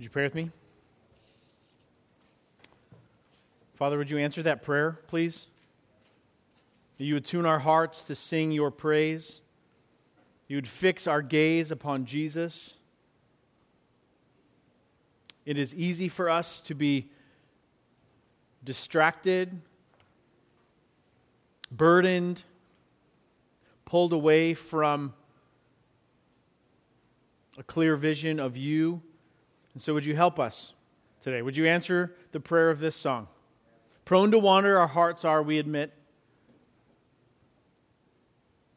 Would you pray with me? Father, would you answer that prayer, please? That you would tune our hearts to sing your praise. You would fix our gaze upon Jesus. It is easy for us to be distracted, burdened, pulled away from a clear vision of you and so, would you help us today? Would you answer the prayer of this song? Prone to wander, our hearts are, we admit.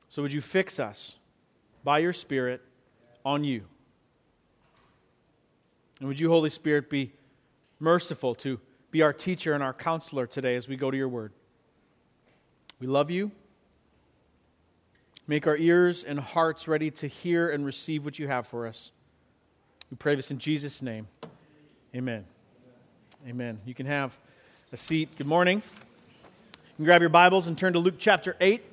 So, would you fix us by your Spirit on you? And would you, Holy Spirit, be merciful to be our teacher and our counselor today as we go to your word? We love you. Make our ears and hearts ready to hear and receive what you have for us. We pray this in Jesus' name. Amen. Amen. You can have a seat. Good morning. You can grab your Bibles and turn to Luke chapter 8.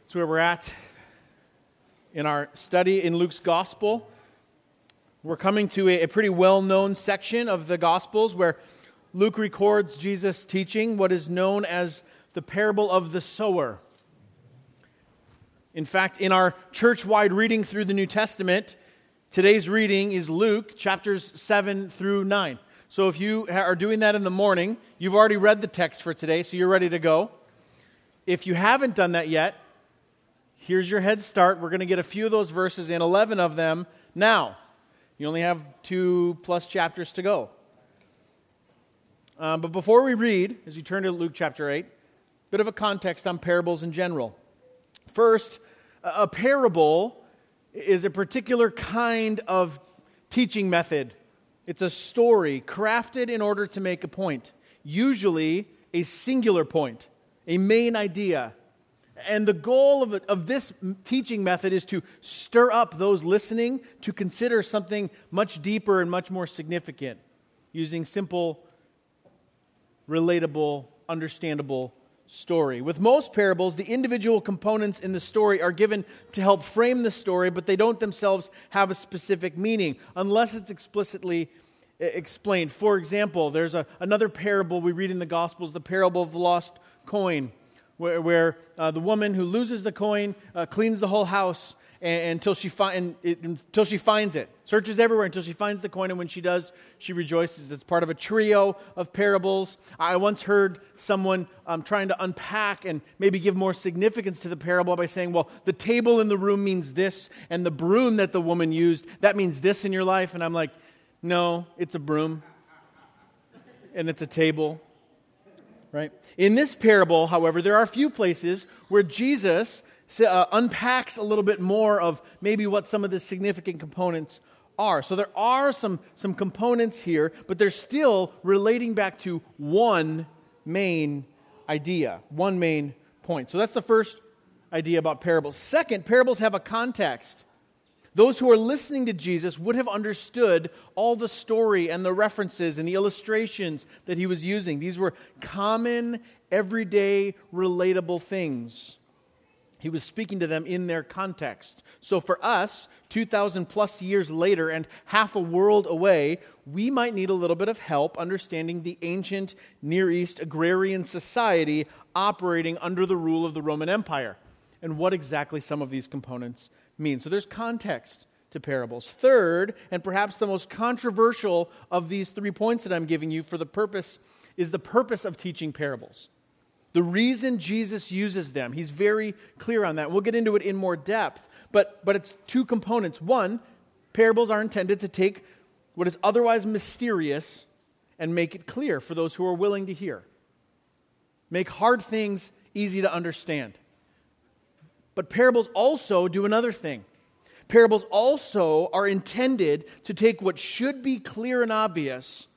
That's where we're at in our study in Luke's gospel. We're coming to a, pretty well known section of the Gospels where Luke records Jesus teaching what is known as the parable of the sower. In fact, in our church wide reading through the New Testament, Today's reading is Luke chapters 7 through 9. So if you are doing that in the morning, you've already read the text for today, so you're ready to go. If you haven't done that yet, here's your head start. We're going to get a few of those verses in, 11 of them now. You only have two plus chapters to go. Um, but before we read, as we turn to Luke chapter 8, a bit of a context on parables in general. First, a parable is a particular kind of teaching method. It's a story crafted in order to make a point, usually a singular point, a main idea. And the goal of, of this teaching method is to stir up those listening to consider something much deeper and much more significant using simple, relatable, understandable story. With most parables, the individual components in the story are given to help frame the story, but they don't themselves have a specific meaning unless it's explicitly explained. For example, there's a, another parable we read in the Gospels, the parable of the lost coin, where, where uh, the woman who loses the coin uh, cleans the whole house until she, fi- it, until she finds it. Searches everywhere until she finds the coin, and when she does, she rejoices. It's part of a trio of parables. I once heard someone um, trying to unpack and maybe give more significance to the parable by saying, well, the table in the room means this, and the broom that the woman used, that means this in your life. And I'm like, no, it's a broom, and it's a table. Right? In this parable, however, there are a few places where Jesus uh, unpacks a little bit more of maybe what some of the significant components are. So there are some, some components here, but they're still relating back to one main idea, one main point. So that's the first idea about parables. Second, parables have a context. Those who are listening to Jesus would have understood all the story and the references and the illustrations that he was using. These were common, everyday, relatable things. He was speaking to them in their context. So for us, 2,000 plus years later and half a world away, we might need a little bit of help understanding the ancient Near East agrarian society operating under the rule of the Roman Empire and what exactly some of these components mean. So there's context to parables. Third, and perhaps the most controversial of these three points that I'm giving you for the purpose is the purpose of teaching parables. The reason Jesus uses them, he's very clear on that. We'll get into it in more depth, but, but it's two components. One, parables are intended to take what is otherwise mysterious and make it clear for those who are willing to hear. Make hard things easy to understand. But parables also do another thing. Parables also are intended to take what should be clear and obvious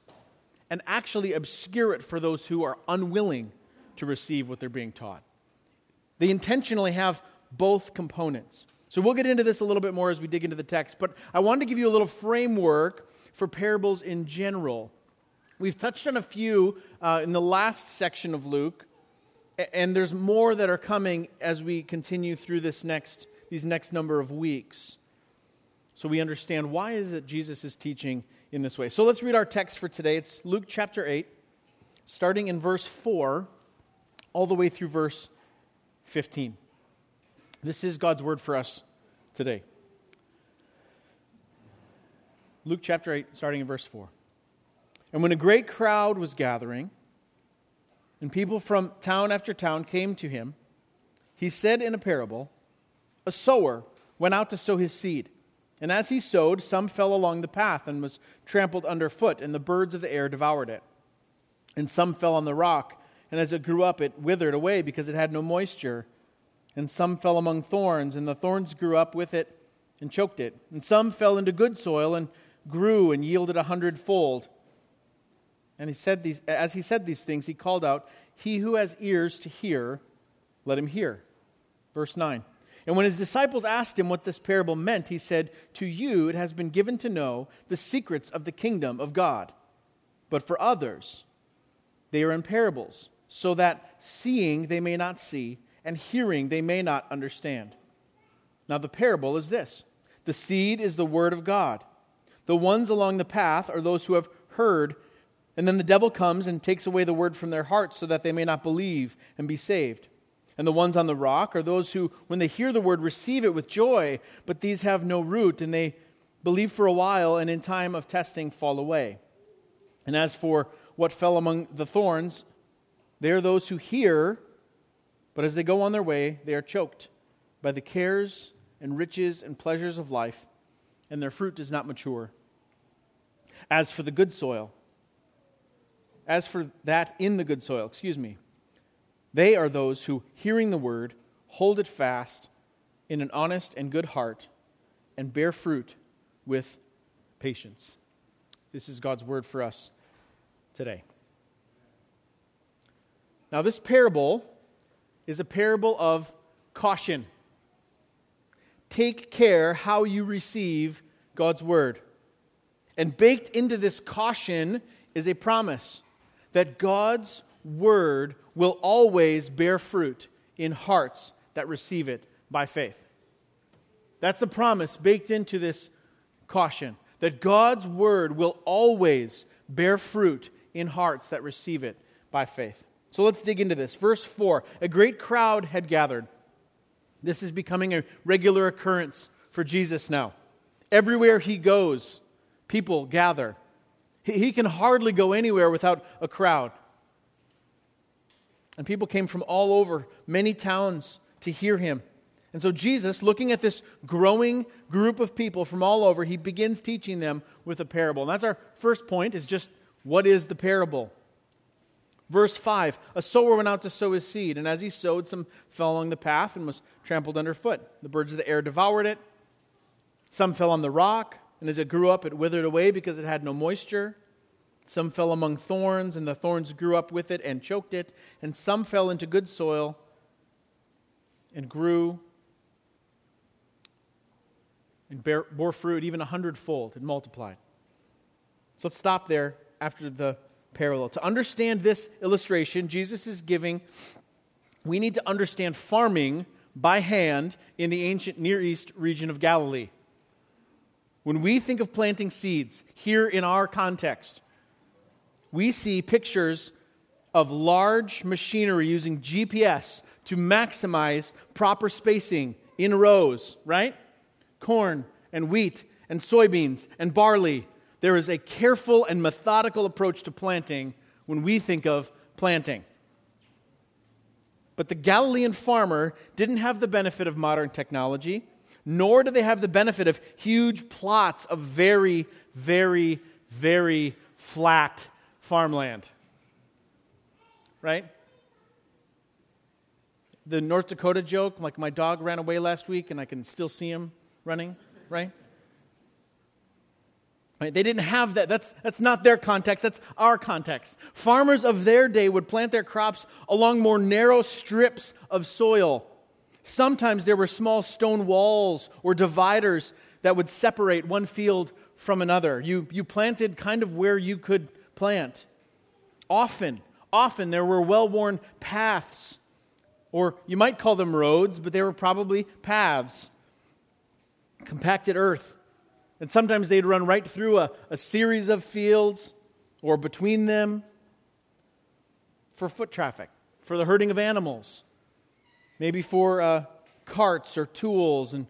and actually obscure it for those who are unwilling to receive what they're being taught. They intentionally have both components. So we'll get into this a little bit more as we dig into the text, but I wanted to give you a little framework for parables in general. We've touched on a few uh, in the last section of Luke, and there's more that are coming as we continue through this next, these next number of weeks. so we understand why is it Jesus is teaching in this way. So let's read our text for today. It's Luke chapter 8, starting in verse 4 all the way through verse 15. This is God's word for us today. Luke chapter 8, starting in verse 4. And when a great crowd was gathering, and people from town after town came to him, he said in a parable, A sower went out to sow his seed. And as he sowed, some fell along the path and was trampled underfoot, and the birds of the air devoured it. And some fell on the rock, and as it grew up, it withered away because it had no moisture. And some fell among thorns, and the thorns grew up with it and choked it. And some fell into good soil and grew and yielded a hundredfold. And he said these, as he said these things, he called out, He who has ears to hear, let him hear. Verse 9. And when his disciples asked him what this parable meant, he said, To you it has been given to know the secrets of the kingdom of God. But for others, they are in parables, so that seeing they may not see, and hearing they may not understand. Now the parable is this the seed is the word of God. The ones along the path are those who have heard and then the devil comes and takes away the word from their hearts so that they may not believe and be saved. And the ones on the rock are those who, when they hear the word, receive it with joy, but these have no root, and they believe for a while, and in time of testing fall away. And as for what fell among the thorns, they are those who hear, but as they go on their way, they are choked by the cares and riches and pleasures of life, and their fruit does not mature. As for the good soil, as for that in the good soil, excuse me, they are those who, hearing the word, hold it fast in an honest and good heart and bear fruit with patience. This is God's word for us today. Now, this parable is a parable of caution. Take care how you receive God's word. And baked into this caution is a promise that God's word will always bear fruit in hearts that receive it by faith. That's the promise baked into this caution that God's word will always bear fruit in hearts that receive it by faith. So let's dig into this. Verse 4 A great crowd had gathered. This is becoming a regular occurrence for Jesus now. Everywhere he goes, people gather. He can hardly go anywhere without a crowd. And people came from all over, many towns, to hear him. And so Jesus, looking at this growing group of people from all over, he begins teaching them with a parable. And that's our first point is just what is the parable? Verse 5 A sower went out to sow his seed, and as he sowed, some fell along the path and was trampled underfoot. The birds of the air devoured it. Some fell on the rock and as it grew up, it withered away because it had no moisture. Some fell among thorns, and the thorns grew up with it and choked it. And some fell into good soil and grew and bear, bore fruit even a hundredfold and multiplied. So let's stop there after the parallel. To understand this illustration, Jesus is giving, we need to understand farming by hand in the ancient Near East region of Galilee. When we think of planting seeds here in our context, we see pictures of large machinery using GPS to maximize proper spacing in rows, right? Corn and wheat and soybeans and barley. There is a careful and methodical approach to planting when we think of planting. But the Galilean farmer didn't have the benefit of modern technology nor do they have the benefit of huge plots of very, very, very flat farmland. Right? The North Dakota joke, like my dog ran away last week and I can still see him running, right? Right? They didn't have that. That's, that's not their context, that's our context. Farmers of their day would plant their crops along more narrow strips of soil Sometimes there were small stone walls or dividers that would separate one field from another. You, you planted kind of where you could plant. Often, often there were well worn paths, or you might call them roads, but they were probably paths. Compacted earth And sometimes they'd run right through a, a series of fields or between them for foot traffic, for the herding of animals, maybe for uh, carts or tools. And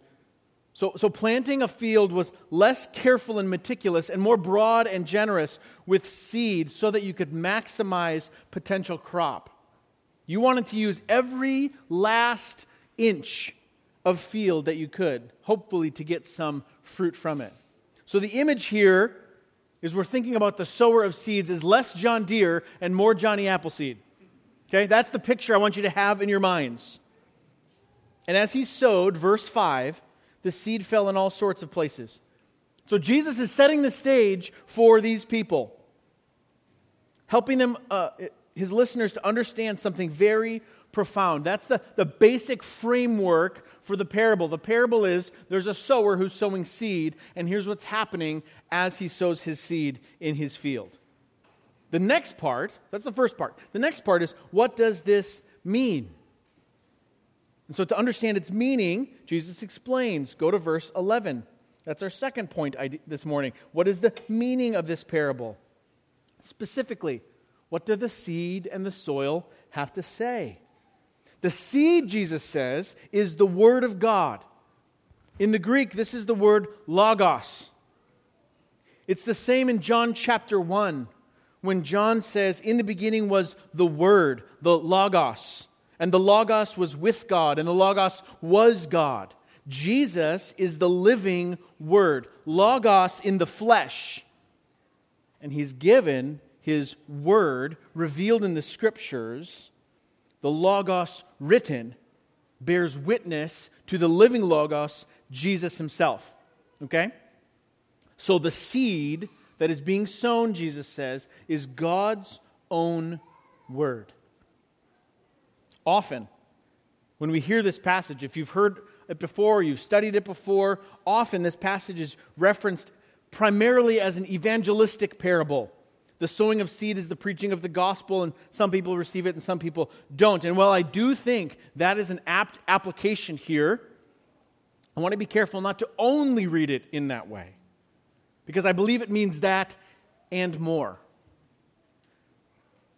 so, so planting a field was less careful and meticulous and more broad and generous with seed so that you could maximize potential crop. You wanted to use every last inch of field that you could, hopefully to get some fruit from it. So the image here is we're thinking about the sower of seeds is less John Deere and more Johnny Appleseed. Okay, that's the picture I want you to have in your minds. And as he sowed, verse 5, the seed fell in all sorts of places. So Jesus is setting the stage for these people, helping them, uh, his listeners, to understand something very profound. That's the, the basic framework for the parable. The parable is there's a sower who's sowing seed, and here's what's happening as he sows his seed in his field. The next part, that's the first part. The next part is what does this mean? And so, to understand its meaning, Jesus explains. Go to verse 11. That's our second point this morning. What is the meaning of this parable? Specifically, what do the seed and the soil have to say? The seed, Jesus says, is the Word of God. In the Greek, this is the word logos. It's the same in John chapter 1 when John says, In the beginning was the Word, the logos, and the logos was with God, and the logos was God. Jesus is the living Word, logos in the flesh. And he's given his Word revealed in the Scriptures the Logos written bears witness to the living Logos, Jesus himself. Okay? So the seed that is being sown, Jesus says, is God's own word. Often, when we hear this passage, if you've heard it before, you've studied it before, often this passage is referenced primarily as an evangelistic parable. The sowing of seed is the preaching of the gospel, and some people receive it and some people don't. And while I do think that is an apt application here, I want to be careful not to only read it in that way, because I believe it means that and more.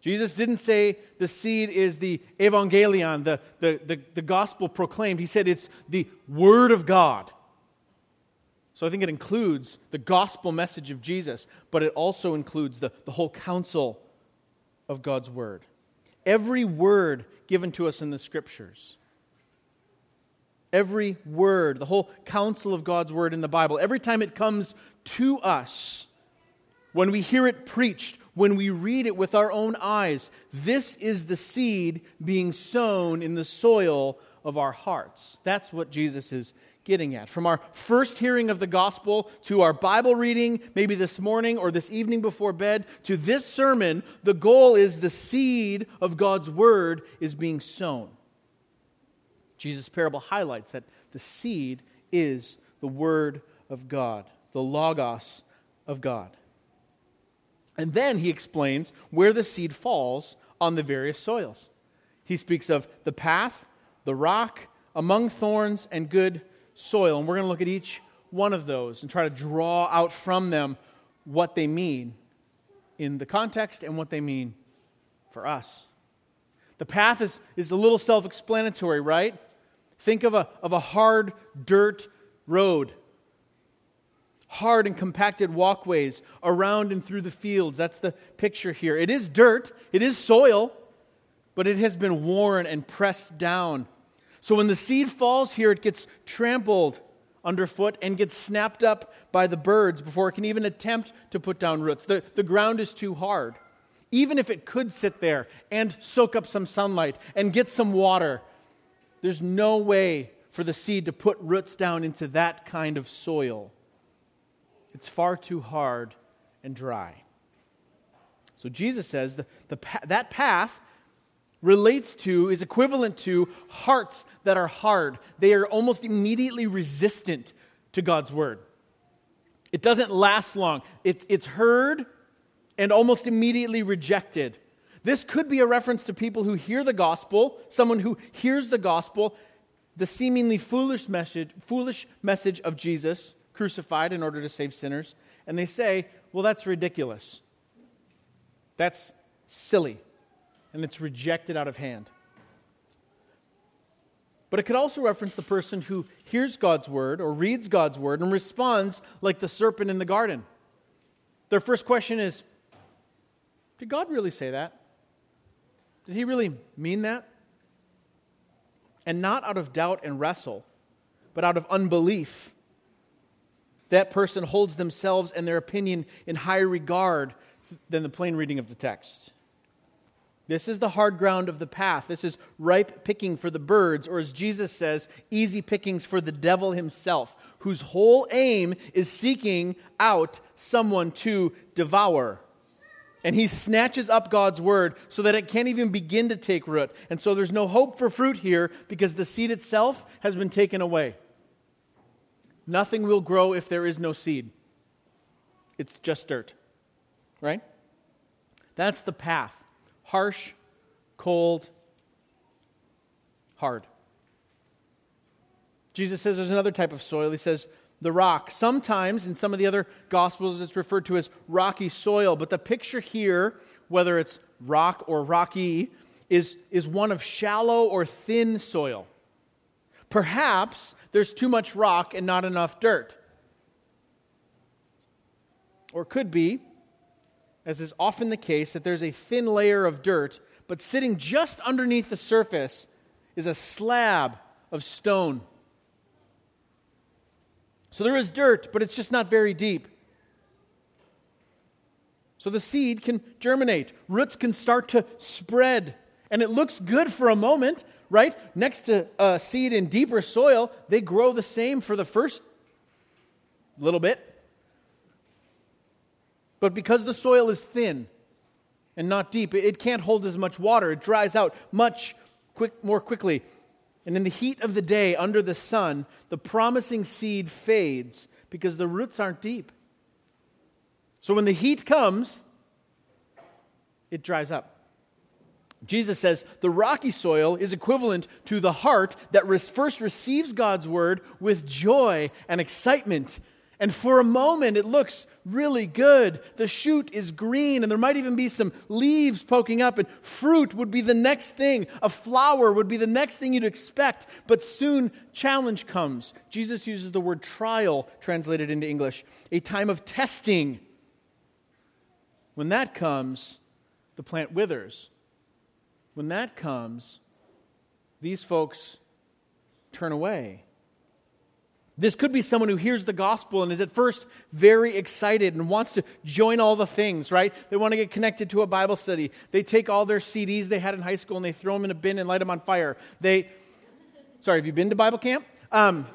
Jesus didn't say the seed is the evangelion, the, the, the, the gospel proclaimed. He said it's the word of God. So I think it includes the gospel message of Jesus, but it also includes the, the whole counsel of God's word. Every word given to us in the scriptures, every word, the whole counsel of God's word in the Bible, every time it comes to us, when we hear it preached, when we read it with our own eyes, this is the seed being sown in the soil of our hearts. That's what Jesus is getting at. From our first hearing of the gospel to our Bible reading, maybe this morning or this evening before bed, to this sermon, the goal is the seed of God's word is being sown. Jesus' parable highlights that the seed is the word of God, the logos of God. And then he explains where the seed falls on the various soils. He speaks of the path, the rock, among thorns, and good soil. And we're going to look at each one of those and try to draw out from them what they mean in the context and what they mean for us. The path is, is a little self explanatory, right? Think of a, of a hard dirt road, hard and compacted walkways around and through the fields. That's the picture here. It is dirt, it is soil, but it has been worn and pressed down so when the seed falls here, it gets trampled underfoot and gets snapped up by the birds before it can even attempt to put down roots. The, the ground is too hard. Even if it could sit there and soak up some sunlight and get some water, there's no way for the seed to put roots down into that kind of soil. It's far too hard and dry. So Jesus says the, the, that path relates to, is equivalent to hearts that are hard. They are almost immediately resistant to God's word. It doesn't last long, it, it's heard and almost immediately rejected. This could be a reference to people who hear the gospel, someone who hears the gospel, the seemingly foolish message, foolish message of Jesus crucified in order to save sinners. And they say, well, that's ridiculous. That's silly. And it's rejected out of hand. But it could also reference the person who hears God's word or reads God's word and responds like the serpent in the garden. Their first question is Did God really say that? Did he really mean that? And not out of doubt and wrestle, but out of unbelief. That person holds themselves and their opinion in higher regard than the plain reading of the text. This is the hard ground of the path. This is ripe picking for the birds, or as Jesus says, easy pickings for the devil himself, whose whole aim is seeking out someone to devour. And he snatches up God's word so that it can't even begin to take root. And so there's no hope for fruit here because the seed itself has been taken away. Nothing will grow if there is no seed, it's just dirt. Right? That's the path harsh, cold, hard. Jesus says there's another type of soil. He says the rock. Sometimes in some of the other gospels it's referred to as rocky soil, but the picture here, whether it's rock or rocky, is, is one of shallow or thin soil. Perhaps there's too much rock and not enough dirt. Or could be as is often the case, that there's a thin layer of dirt, but sitting just underneath the surface is a slab of stone. So there is dirt, but it's just not very deep. So the seed can germinate, roots can start to spread, and it looks good for a moment, right? Next to a seed in deeper soil, they grow the same for the first little bit. But because the soil is thin and not deep, it can't hold as much water. It dries out much quick, more quickly. And in the heat of the day, under the sun, the promising seed fades because the roots aren't deep. So when the heat comes, it dries up. Jesus says the rocky soil is equivalent to the heart that first receives God's word with joy and excitement and for a moment, it looks really good. The shoot is green, and there might even be some leaves poking up, and fruit would be the next thing. A flower would be the next thing you'd expect. But soon, challenge comes. Jesus uses the word trial, translated into English, a time of testing. When that comes, the plant withers. When that comes, these folks turn away. This could be someone who hears the gospel and is at first very excited and wants to join all the things, right? They want to get connected to a Bible study. They take all their CDs they had in high school and they throw them in a bin and light them on fire. They, sorry, have you been to Bible camp? Um,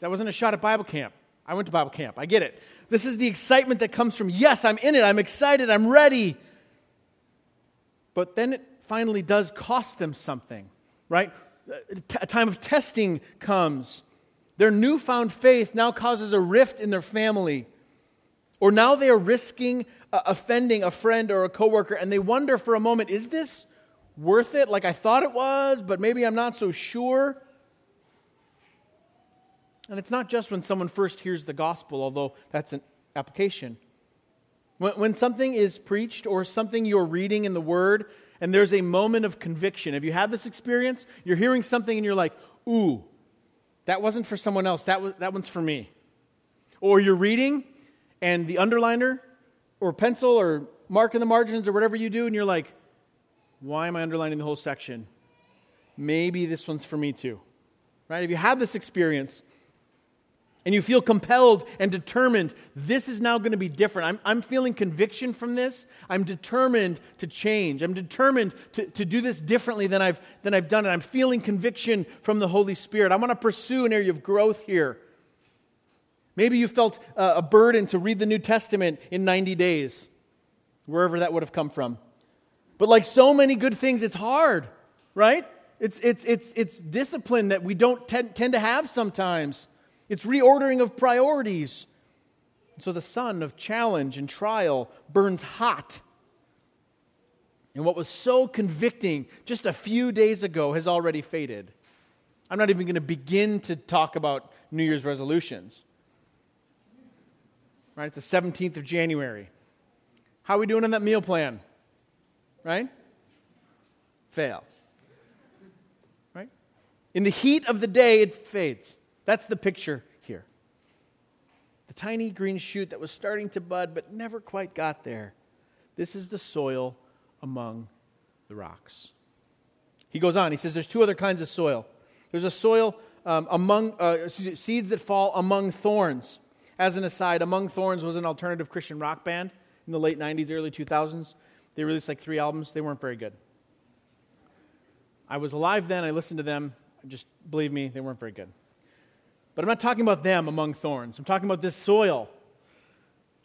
that wasn't a shot at Bible camp. I went to Bible camp. I get it. This is the excitement that comes from, yes, I'm in it. I'm excited. I'm ready. But then it finally does cost them something, right? A time of testing comes. Their newfound faith now causes a rift in their family. Or now they are risking uh, offending a friend or a coworker and they wonder for a moment, is this worth it? Like I thought it was, but maybe I'm not so sure. And it's not just when someone first hears the gospel, although that's an application. When, when something is preached or something you're reading in the Word and there's a moment of conviction. Have you had this experience? You're hearing something and you're like, ooh, that wasn't for someone else, that, was, that one's for me. Or you're reading and the underliner or pencil or mark in the margins or whatever you do, and you're like, why am I underlining the whole section? Maybe this one's for me too. Right? Have you had this experience? And you feel compelled and determined, this is now going to be different. I'm, I'm feeling conviction from this. I'm determined to change. I'm determined to, to do this differently than I've, than I've done it. I'm feeling conviction from the Holy Spirit. I want to pursue an area of growth here. Maybe you felt a burden to read the New Testament in 90 days, wherever that would have come from. But like so many good things, it's hard, right? It's, it's, it's, it's discipline that we don't tend, tend to have sometimes. It's reordering of priorities. So the sun of challenge and trial burns hot. And what was so convicting just a few days ago has already faded. I'm not even going to begin to talk about New Year's resolutions. Right? It's the 17th of January. How are we doing on that meal plan? Right? Fail. Right? In the heat of the day, it fades. That's the picture here. The tiny green shoot that was starting to bud but never quite got there. This is the soil among the rocks. He goes on, he says there's two other kinds of soil. There's a soil um, among uh, seeds that fall among thorns. As an aside, Among Thorns was an alternative Christian rock band in the late 90s, early 2000s. They released like three albums. They weren't very good. I was alive then. I listened to them. Just believe me, they weren't very good. But I'm not talking about them among thorns. I'm talking about this soil.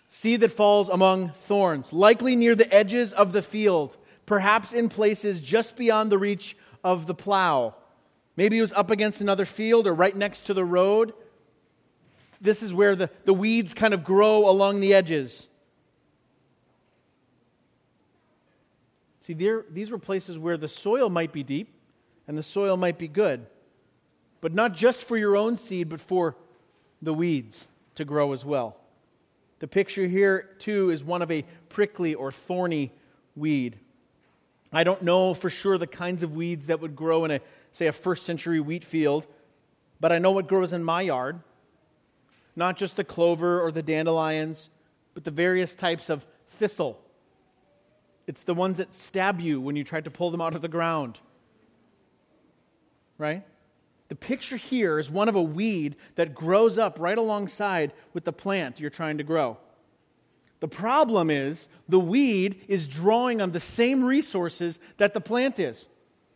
Seed that falls among thorns, likely near the edges of the field, perhaps in places just beyond the reach of the plow. Maybe it was up against another field or right next to the road. This is where the, the weeds kind of grow along the edges. See, there, these were places where the soil might be deep and the soil might be good, but not just for your own seed, but for the weeds to grow as well. The picture here, too, is one of a prickly or thorny weed. I don't know for sure the kinds of weeds that would grow in a, say, a first century wheat field, but I know what grows in my yard not just the clover or the dandelions, but the various types of thistle. It's the ones that stab you when you try to pull them out of the ground. Right? The picture here is one of a weed that grows up right alongside with the plant you're trying to grow. The problem is the weed is drawing on the same resources that the plant is.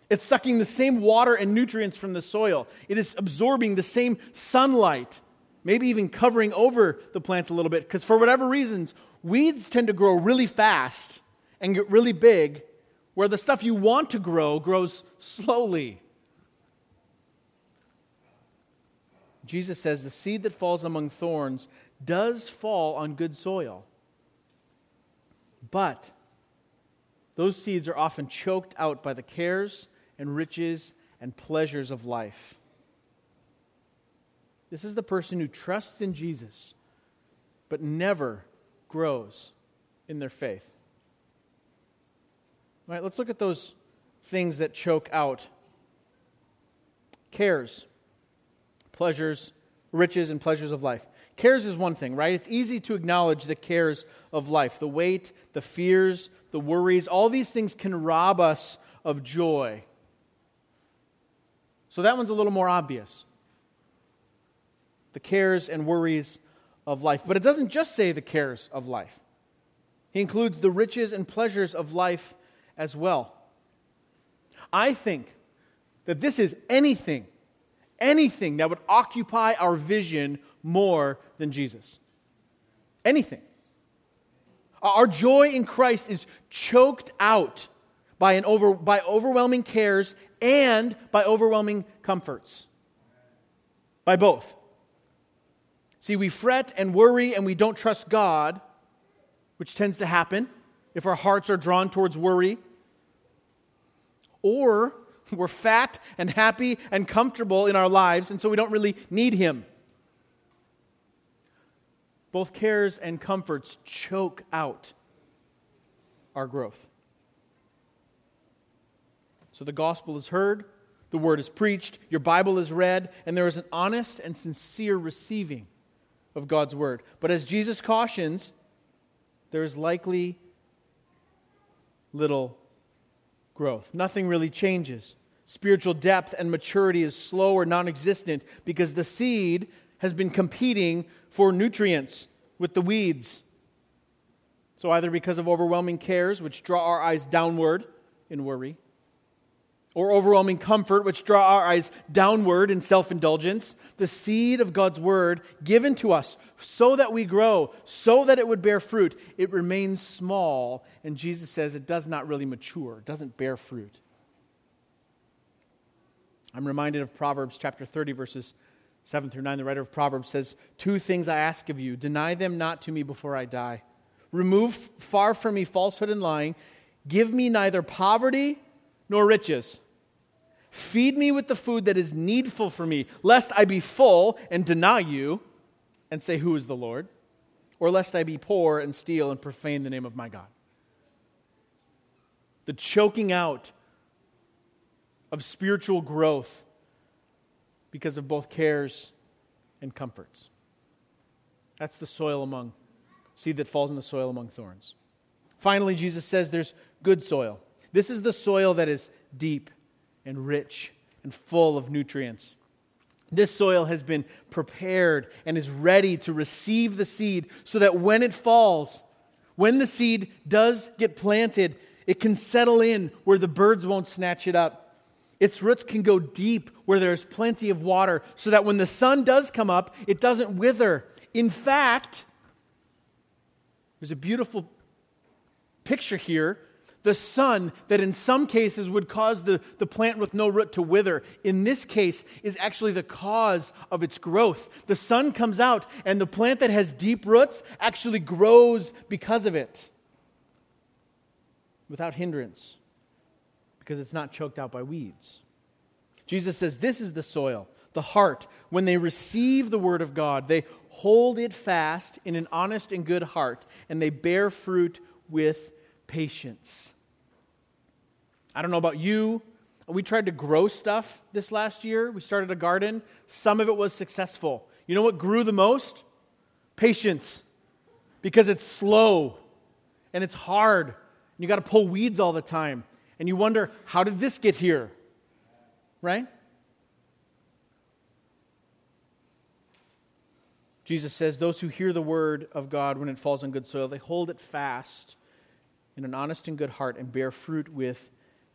It's sucking the same water and nutrients from the soil. It is absorbing the same sunlight maybe even covering over the plants a little bit, because for whatever reasons, weeds tend to grow really fast and get really big, where the stuff you want to grow grows slowly. Jesus says the seed that falls among thorns does fall on good soil. But those seeds are often choked out by the cares and riches and pleasures of life. This is the person who trusts in Jesus but never grows in their faith. All right, let's look at those things that choke out cares, pleasures, riches, and pleasures of life. Cares is one thing, right? It's easy to acknowledge the cares of life the weight, the fears, the worries. All these things can rob us of joy. So that one's a little more obvious the cares and worries of life. But it doesn't just say the cares of life, he includes the riches and pleasures of life as well. I think that this is anything, anything that would occupy our vision more than Jesus. Anything. Our joy in Christ is choked out by, an over, by overwhelming cares and by overwhelming comforts. By both. See, we fret and worry and we don't trust God, which tends to happen if our hearts are drawn towards worry. Or we're fat and happy and comfortable in our lives, and so we don't really need Him. Both cares and comforts choke out our growth. So the gospel is heard, the word is preached, your Bible is read, and there is an honest and sincere receiving of God's word. But as Jesus cautions, there is likely little growth. Nothing really changes. Spiritual depth and maturity is slow or non existent because the seed has been competing for nutrients with the weeds. So, either because of overwhelming cares, which draw our eyes downward in worry, or overwhelming comfort, which draw our eyes downward in self indulgence, the seed of God's word given to us so that we grow, so that it would bear fruit, it remains small. And Jesus says it does not really mature, it doesn't bear fruit. I'm reminded of Proverbs chapter 30, verses 7 through 9. The writer of Proverbs says, Two things I ask of you, deny them not to me before I die. Remove far from me falsehood and lying. Give me neither poverty nor riches. Feed me with the food that is needful for me, lest I be full and deny you and say, Who is the Lord? Or lest I be poor and steal and profane the name of my God. The choking out of spiritual growth because of both cares and comforts. That's the soil among seed that falls in the soil among thorns. Finally, Jesus says there's good soil. This is the soil that is deep and rich and full of nutrients. This soil has been prepared and is ready to receive the seed so that when it falls, when the seed does get planted, it can settle in where the birds won't snatch it up. Its roots can go deep where there's plenty of water so that when the sun does come up, it doesn't wither. In fact, there's a beautiful picture here the sun that in some cases would cause the, the plant with no root to wither, in this case, is actually the cause of its growth. The sun comes out, and the plant that has deep roots actually grows because of it without hindrance because it's not choked out by weeds. Jesus says, This is the soil, the heart. When they receive the word of God, they hold it fast in an honest and good heart, and they bear fruit with patience. I don't know about you. We tried to grow stuff this last year. We started a garden. Some of it was successful. You know what grew the most? Patience. Because it's slow and it's hard. And you got to pull weeds all the time. And you wonder, how did this get here? Right? Jesus says, Those who hear the word of God when it falls on good soil, they hold it fast in an honest and good heart and bear fruit with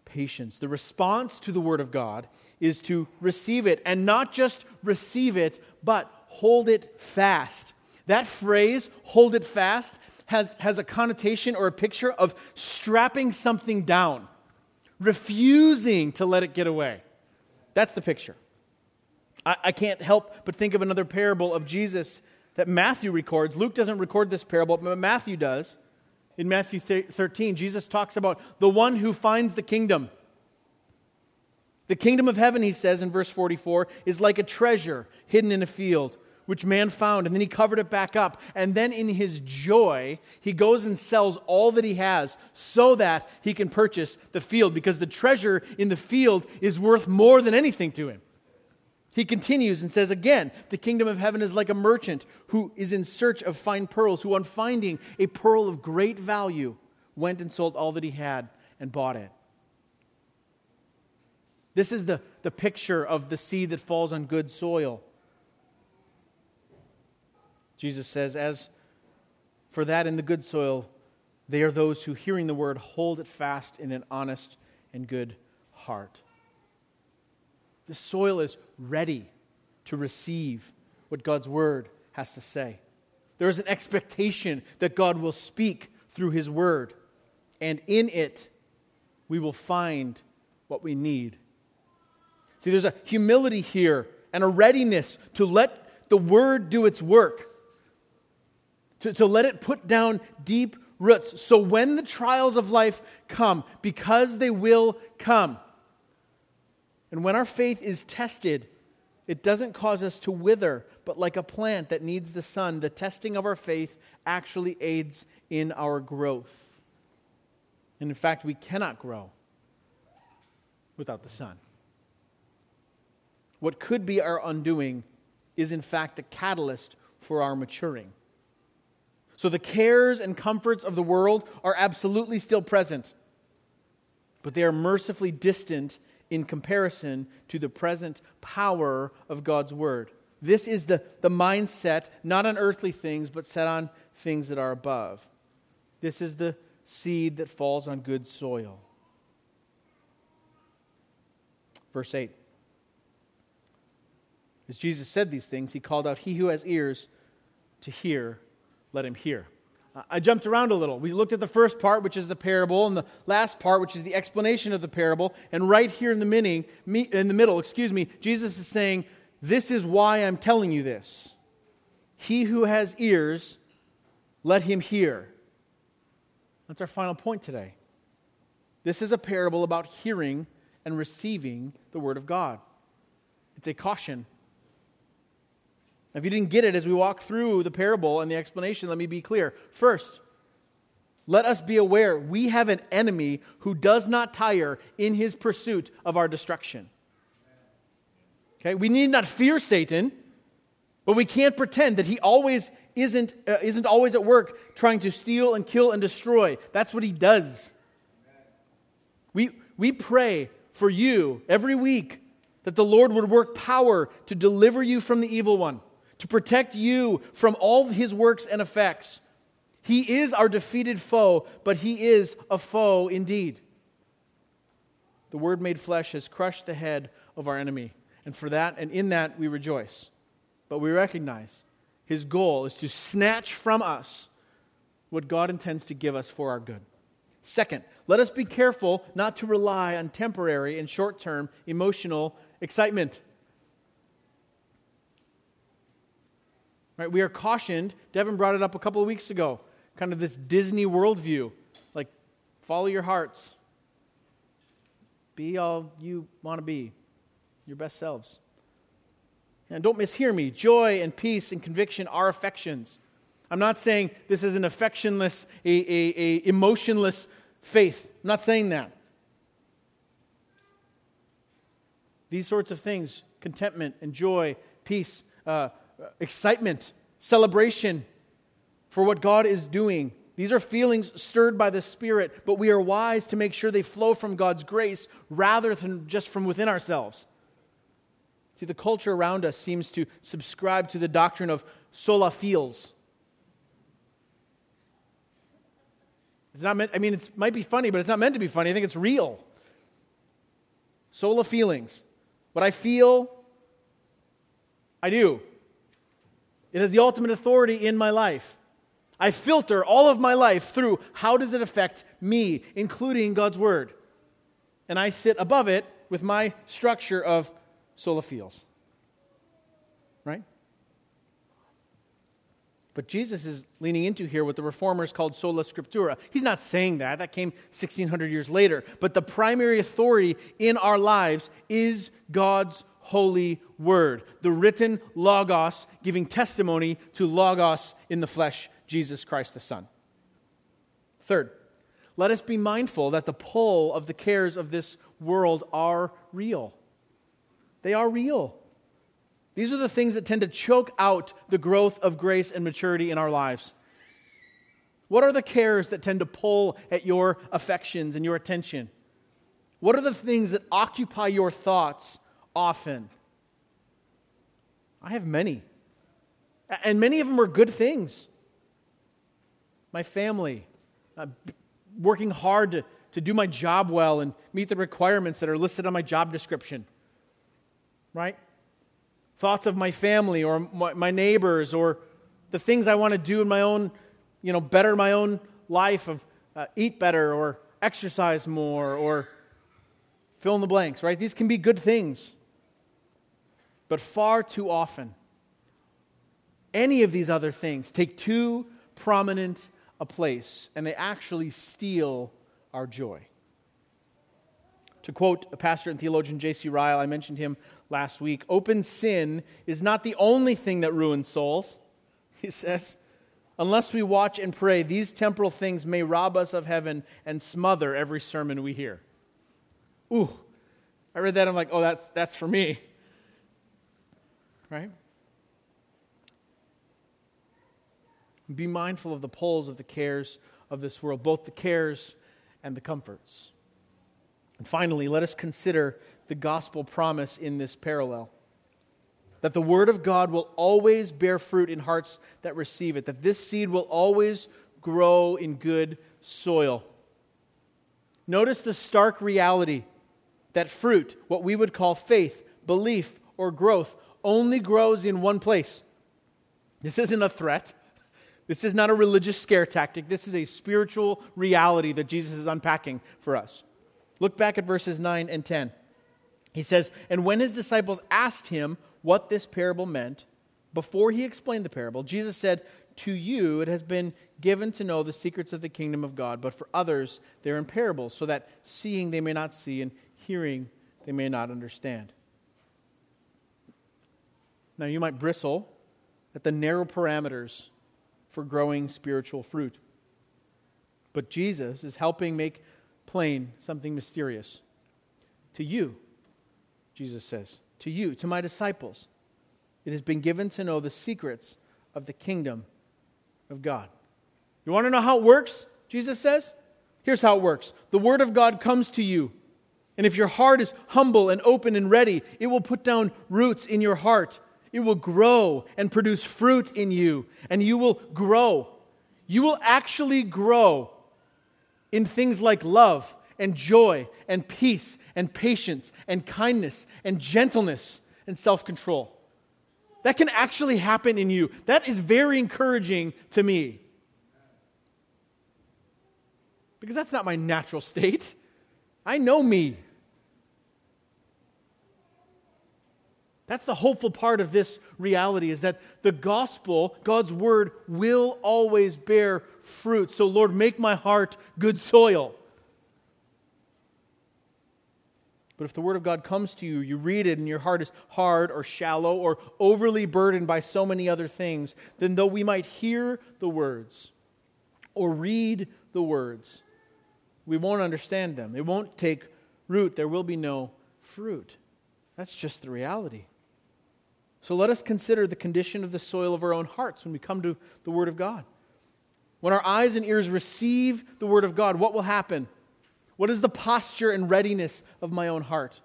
patience. The response to the Word of God is to receive it, and not just receive it, but hold it fast. That phrase, hold it fast, has, has a connotation or a picture of strapping something down, refusing to let it get away. That's the picture. I, I can't help but think of another parable of Jesus that Matthew records. Luke doesn't record this parable, but Matthew does. In Matthew 13, Jesus talks about the one who finds the kingdom. The kingdom of heaven, he says in verse 44, is like a treasure hidden in a field, which man found, and then he covered it back up. And then in his joy, he goes and sells all that he has so that he can purchase the field, because the treasure in the field is worth more than anything to him. He continues and says again, the kingdom of heaven is like a merchant who is in search of fine pearls, who on finding a pearl of great value went and sold all that he had and bought it. This is the, the picture of the seed that falls on good soil. Jesus says, As for that in the good soil, they are those who, hearing the word, hold it fast in an honest and good heart. The soil is ready to receive what God's word has to say. There is an expectation that God will speak through his word, and in it, we will find what we need. See, there's a humility here and a readiness to let the word do its work, to, to let it put down deep roots. So when the trials of life come, because they will come, and when our faith is tested, it doesn't cause us to wither, but like a plant that needs the sun, the testing of our faith actually aids in our growth. And in fact, we cannot grow without the sun. What could be our undoing is, in fact, a catalyst for our maturing. So the cares and comforts of the world are absolutely still present, but they are mercifully distant in comparison to the present power of God's Word. This is the, the mindset, not on earthly things, but set on things that are above. This is the seed that falls on good soil. Verse 8. As Jesus said these things, he called out, He who has ears to hear, let him hear. Uh, I jumped around a little. We looked at the first part, which is the parable, and the last part, which is the explanation of the parable. And right here in the, meaning, in the middle, excuse me, Jesus is saying, This is why I'm telling you this. He who has ears, let him hear. That's our final point today. This is a parable about hearing and receiving the Word of God. It's a caution. If you didn't get it as we walk through the parable and the explanation, let me be clear. First, let us be aware we have an enemy who does not tire in his pursuit of our destruction. Okay, we need not fear Satan, but we can't pretend that he always isn't, uh, isn't always at work trying to steal and kill and destroy. That's what he does. We, we pray for you every week that the Lord would work power to deliver you from the evil one, to protect you from all his works and effects. He is our defeated foe, but he is a foe indeed. The Word made flesh has crushed the head of our enemy, and for that and in that we rejoice. But we recognize his goal is to snatch from us what God intends to give us for our good. Second, let us be careful not to rely on temporary and short term emotional excitement. Right, we are cautioned, Devin brought it up a couple of weeks ago, kind of this Disney worldview. Like, follow your hearts, be all you want to be, your best selves. And don't mishear me joy and peace and conviction are affections. I'm not saying this is an affectionless, a, a, a emotionless faith. I'm not saying that. These sorts of things contentment and joy, peace, uh, excitement, celebration for what God is doing. These are feelings stirred by the Spirit, but we are wise to make sure they flow from God's grace rather than just from within ourselves. See, the culture around us seems to subscribe to the doctrine of sola feels. It's not meant, I mean, it might be funny, but it's not meant to be funny. I think it's real. Sola feelings. What I feel, I do. It has the ultimate authority in my life. I filter all of my life through how does it affect me, including God's Word. And I sit above it with my structure of sola feels. Right? But Jesus is leaning into here what the reformers called sola scriptura. He's not saying that. That came 1600 years later. But the primary authority in our lives is God's holy word, the written logos giving testimony to logos in the flesh, Jesus Christ the Son. Third, let us be mindful that the pull of the cares of this world are real. They are real. These are the things that tend to choke out the growth of grace and maturity in our lives. What are the cares that tend to pull at your affections and your attention? What are the things that occupy your thoughts often? I have many. And many of them are good things. My family, uh, working hard to, to do my job well and meet the requirements that are listed on my job description right? Thoughts of my family or my, my neighbors or the things I want to do in my own, you know, better my own life of uh, eat better or exercise more or fill in the blanks, right? These can be good things. But far too often, any of these other things take too prominent a place and they actually steal our joy. To quote a pastor and theologian J.C. Ryle, I mentioned him last week. Open sin is not the only thing that ruins souls. He says, unless we watch and pray, these temporal things may rob us of heaven and smother every sermon we hear. Ooh, I read that. I'm like, oh, that's, that's for me. Right? Be mindful of the pulls of the cares of this world, both the cares and the comforts. And finally, let us consider the gospel promise in this parallel that the word of God will always bear fruit in hearts that receive it, that this seed will always grow in good soil. Notice the stark reality that fruit, what we would call faith, belief, or growth, only grows in one place. This isn't a threat. This is not a religious scare tactic. This is a spiritual reality that Jesus is unpacking for us. Look back at verses 9 and 10. He says, And when his disciples asked him what this parable meant, before he explained the parable, Jesus said, To you it has been given to know the secrets of the kingdom of God, but for others they're in parables, so that seeing they may not see, and hearing they may not understand. Now, you might bristle at the narrow parameters for growing spiritual fruit. But Jesus is helping make plain something mysterious. To you, Jesus says, to you, to my disciples, it has been given to know the secrets of the kingdom of God. You want to know how it works? Jesus says. Here's how it works the Word of God comes to you. And if your heart is humble and open and ready, it will put down roots in your heart. It will grow and produce fruit in you, and you will grow. You will actually grow in things like love and joy and peace and patience and kindness and gentleness and self control. That can actually happen in you. That is very encouraging to me. Because that's not my natural state. I know me. That's the hopeful part of this reality is that the gospel, God's word, will always bear fruit. So, Lord, make my heart good soil. But if the Word of God comes to you, you read it, and your heart is hard or shallow or overly burdened by so many other things, then though we might hear the words or read the words, we won't understand them. It won't take root. There will be no fruit. That's just the reality. So let us consider the condition of the soil of our own hearts when we come to the Word of God. When our eyes and ears receive the Word of God, what will happen? What is the posture and readiness of my own heart?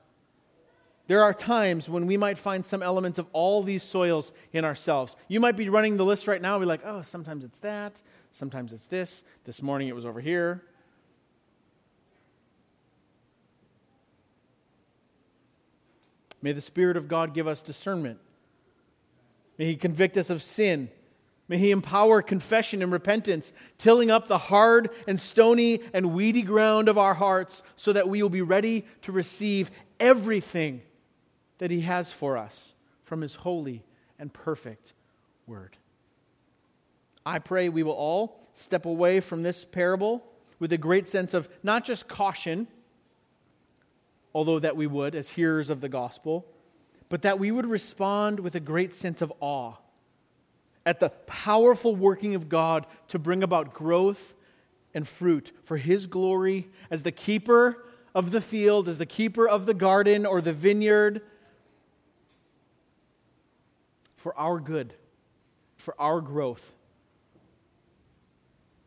There are times when we might find some elements of all these soils in ourselves. You might be running the list right now and be like, oh, sometimes it's that, sometimes it's this. This morning it was over here. May the Spirit of God give us discernment. May He convict us of sin May He empower confession and repentance, tilling up the hard and stony and weedy ground of our hearts so that we will be ready to receive everything that He has for us from His holy and perfect Word. I pray we will all step away from this parable with a great sense of not just caution, although that we would as hearers of the gospel, but that we would respond with a great sense of awe at the powerful working of God to bring about growth and fruit for His glory as the keeper of the field, as the keeper of the garden or the vineyard, for our good, for our growth,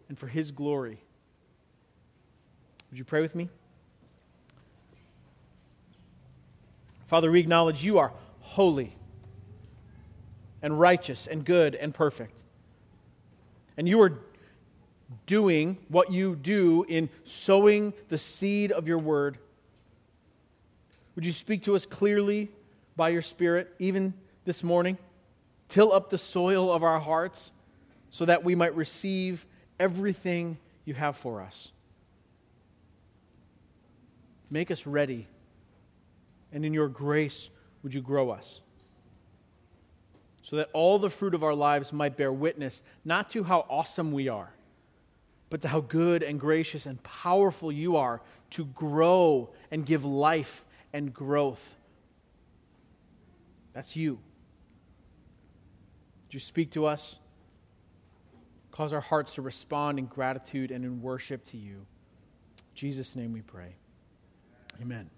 and for His glory. Would you pray with me? Father, we acknowledge you are holy and righteous and good and perfect. And you are doing what you do in sowing the seed of your word. Would you speak to us clearly by your Spirit, even this morning? Till up the soil of our hearts so that we might receive everything you have for us. Make us ready, and in your grace, would you grow us? so that all the fruit of our lives might bear witness not to how awesome we are, but to how good and gracious and powerful you are to grow and give life and growth. That's you. Would you speak to us? Cause our hearts to respond in gratitude and in worship to you. In Jesus' name we pray. Amen.